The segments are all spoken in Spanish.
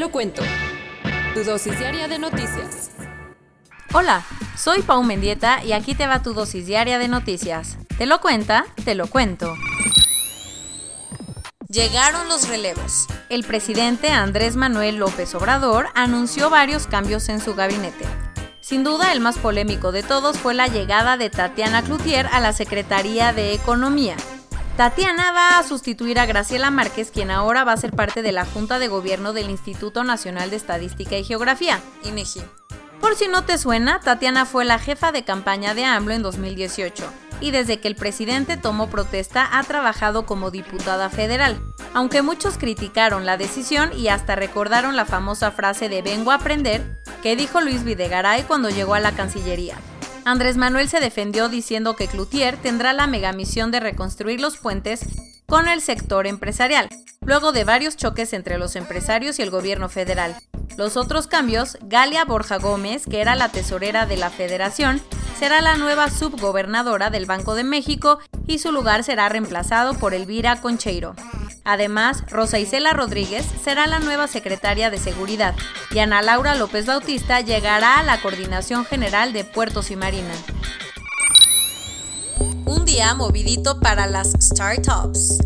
Lo cuento. Tu dosis diaria de noticias. Hola, soy Pau Mendieta y aquí te va tu dosis diaria de noticias. ¿Te lo cuenta? Te lo cuento. Llegaron los relevos. El presidente Andrés Manuel López Obrador anunció varios cambios en su gabinete. Sin duda, el más polémico de todos fue la llegada de Tatiana Cloutier a la Secretaría de Economía. Tatiana va a sustituir a Graciela Márquez, quien ahora va a ser parte de la Junta de Gobierno del Instituto Nacional de Estadística y Geografía, INEGI. Por si no te suena, Tatiana fue la jefa de campaña de AMLO en 2018 y desde que el presidente tomó protesta ha trabajado como diputada federal, aunque muchos criticaron la decisión y hasta recordaron la famosa frase de vengo a aprender que dijo Luis Videgaray cuando llegó a la Cancillería. Andrés Manuel se defendió diciendo que Cloutier tendrá la megamisión de reconstruir los puentes con el sector empresarial, luego de varios choques entre los empresarios y el gobierno federal. Los otros cambios, Galia Borja Gómez, que era la tesorera de la federación, será la nueva subgobernadora del Banco de México y su lugar será reemplazado por Elvira Concheiro. Además, Rosa Isela Rodríguez será la nueva secretaria de Seguridad y Ana Laura López Bautista llegará a la Coordinación General de Puertos y Marina. Un día movidito para las startups.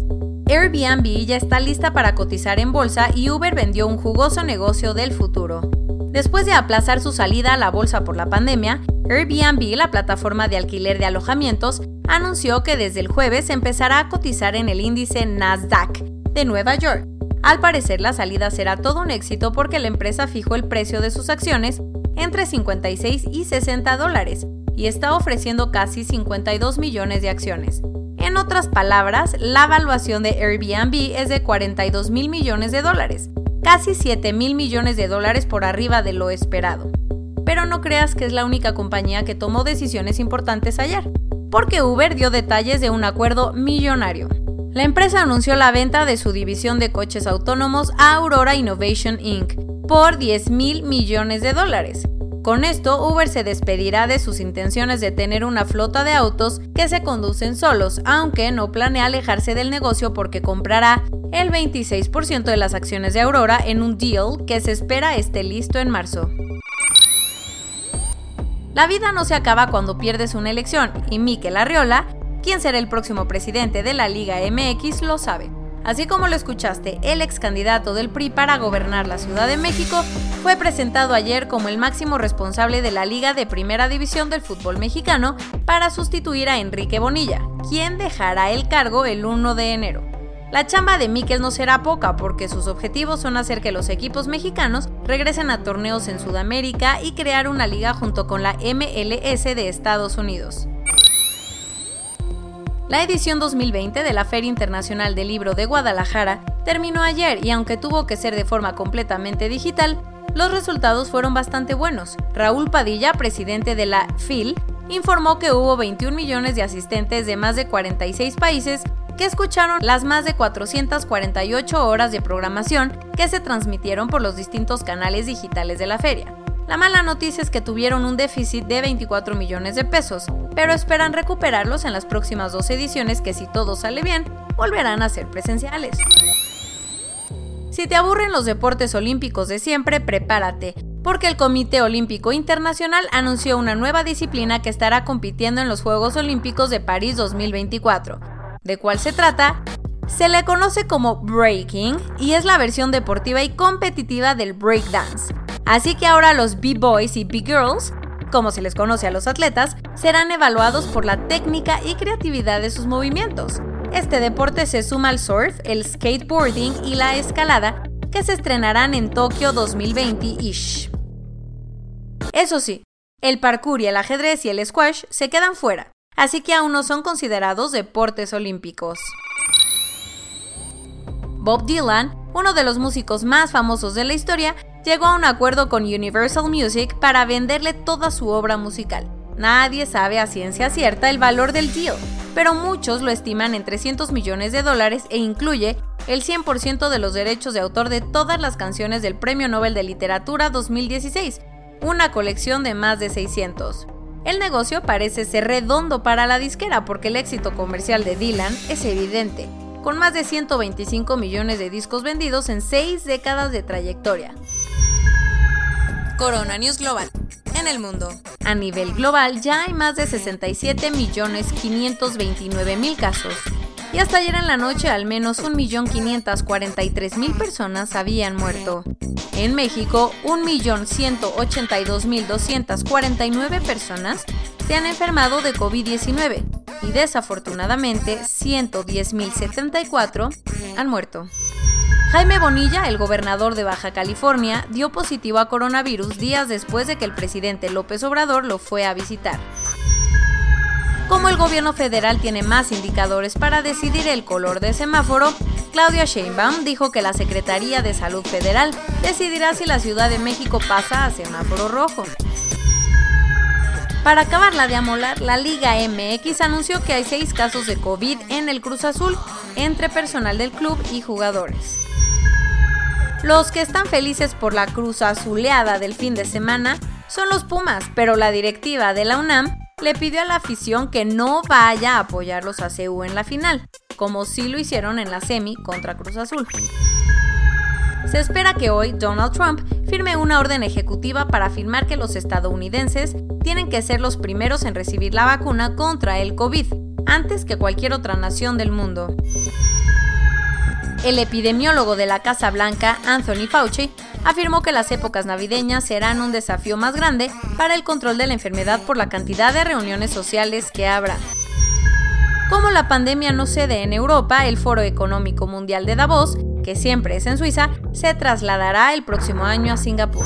Airbnb ya está lista para cotizar en bolsa y Uber vendió un jugoso negocio del futuro. Después de aplazar su salida a la bolsa por la pandemia, Airbnb, la plataforma de alquiler de alojamientos, anunció que desde el jueves empezará a cotizar en el índice Nasdaq de Nueva York. Al parecer la salida será todo un éxito porque la empresa fijó el precio de sus acciones entre 56 y 60 dólares y está ofreciendo casi 52 millones de acciones. En otras palabras, la evaluación de Airbnb es de 42 mil millones de dólares, casi 7 mil millones de dólares por arriba de lo esperado. Pero no creas que es la única compañía que tomó decisiones importantes ayer, porque Uber dio detalles de un acuerdo millonario. La empresa anunció la venta de su división de coches autónomos a Aurora Innovation Inc. por 10 mil millones de dólares. Con esto, Uber se despedirá de sus intenciones de tener una flota de autos que se conducen solos, aunque no planea alejarse del negocio porque comprará el 26% de las acciones de Aurora en un deal que se espera esté listo en marzo. La vida no se acaba cuando pierdes una elección y Mikel Arriola, quien será el próximo presidente de la Liga MX, lo sabe. Así como lo escuchaste, el ex candidato del PRI para gobernar la Ciudad de México fue presentado ayer como el máximo responsable de la Liga de Primera División del fútbol mexicano para sustituir a Enrique Bonilla, quien dejará el cargo el 1 de enero. La chamba de Miquel no será poca porque sus objetivos son hacer que los equipos mexicanos regresen a torneos en Sudamérica y crear una liga junto con la MLS de Estados Unidos. La edición 2020 de la Feria Internacional del Libro de Guadalajara terminó ayer y aunque tuvo que ser de forma completamente digital, los resultados fueron bastante buenos. Raúl Padilla, presidente de la FIL, informó que hubo 21 millones de asistentes de más de 46 países que escucharon las más de 448 horas de programación que se transmitieron por los distintos canales digitales de la feria. La mala noticia es que tuvieron un déficit de 24 millones de pesos, pero esperan recuperarlos en las próximas dos ediciones que si todo sale bien, volverán a ser presenciales. Si te aburren los deportes olímpicos de siempre, prepárate, porque el Comité Olímpico Internacional anunció una nueva disciplina que estará compitiendo en los Juegos Olímpicos de París 2024. ¿De cuál se trata? Se le conoce como breaking y es la versión deportiva y competitiva del breakdance. Así que ahora los B-Boys y B-Girls, como se les conoce a los atletas, serán evaluados por la técnica y creatividad de sus movimientos. Este deporte se suma al surf, el skateboarding y la escalada, que se estrenarán en Tokio 2020-ish. Eso sí, el parkour y el ajedrez y el squash se quedan fuera, así que aún no son considerados deportes olímpicos. Bob Dylan, uno de los músicos más famosos de la historia, llegó a un acuerdo con Universal Music para venderle toda su obra musical. Nadie sabe a ciencia cierta el valor del deal, pero muchos lo estiman en 300 millones de dólares e incluye el 100% de los derechos de autor de todas las canciones del Premio Nobel de Literatura 2016, una colección de más de 600. El negocio parece ser redondo para la disquera porque el éxito comercial de Dylan es evidente, con más de 125 millones de discos vendidos en seis décadas de trayectoria. Corona News Global. En el mundo. A nivel global ya hay más de 67 millones 529 mil casos. Y hasta ayer en la noche al menos 1.543.000 personas habían muerto. En México, 1.182.249 personas se han enfermado de COVID-19 y desafortunadamente 110.074 han muerto. Jaime Bonilla, el gobernador de Baja California, dio positivo a coronavirus días después de que el presidente López Obrador lo fue a visitar. Como el gobierno federal tiene más indicadores para decidir el color de semáforo, Claudia Sheinbaum dijo que la Secretaría de Salud Federal decidirá si la Ciudad de México pasa a semáforo rojo. Para acabarla de amolar, la Liga MX anunció que hay seis casos de COVID en el Cruz Azul entre personal del club y jugadores. Los que están felices por la cruz azuleada del fin de semana son los Pumas, pero la directiva de la UNAM le pidió a la afición que no vaya a apoyarlos a CU en la final, como sí lo hicieron en la semi contra Cruz Azul. Se espera que hoy Donald Trump firme una orden ejecutiva para afirmar que los estadounidenses tienen que ser los primeros en recibir la vacuna contra el COVID, antes que cualquier otra nación del mundo. El epidemiólogo de la Casa Blanca, Anthony Fauci, afirmó que las épocas navideñas serán un desafío más grande para el control de la enfermedad por la cantidad de reuniones sociales que habrá. Como la pandemia no cede en Europa, el Foro Económico Mundial de Davos, que siempre es en Suiza, se trasladará el próximo año a Singapur.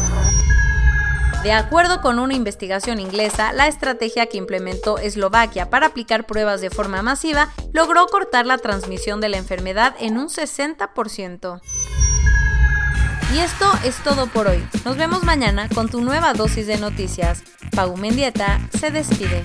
De acuerdo con una investigación inglesa, la estrategia que implementó Eslovaquia para aplicar pruebas de forma masiva logró cortar la transmisión de la enfermedad en un 60%. Y esto es todo por hoy. Nos vemos mañana con tu nueva dosis de noticias. Pau Mendieta se despide.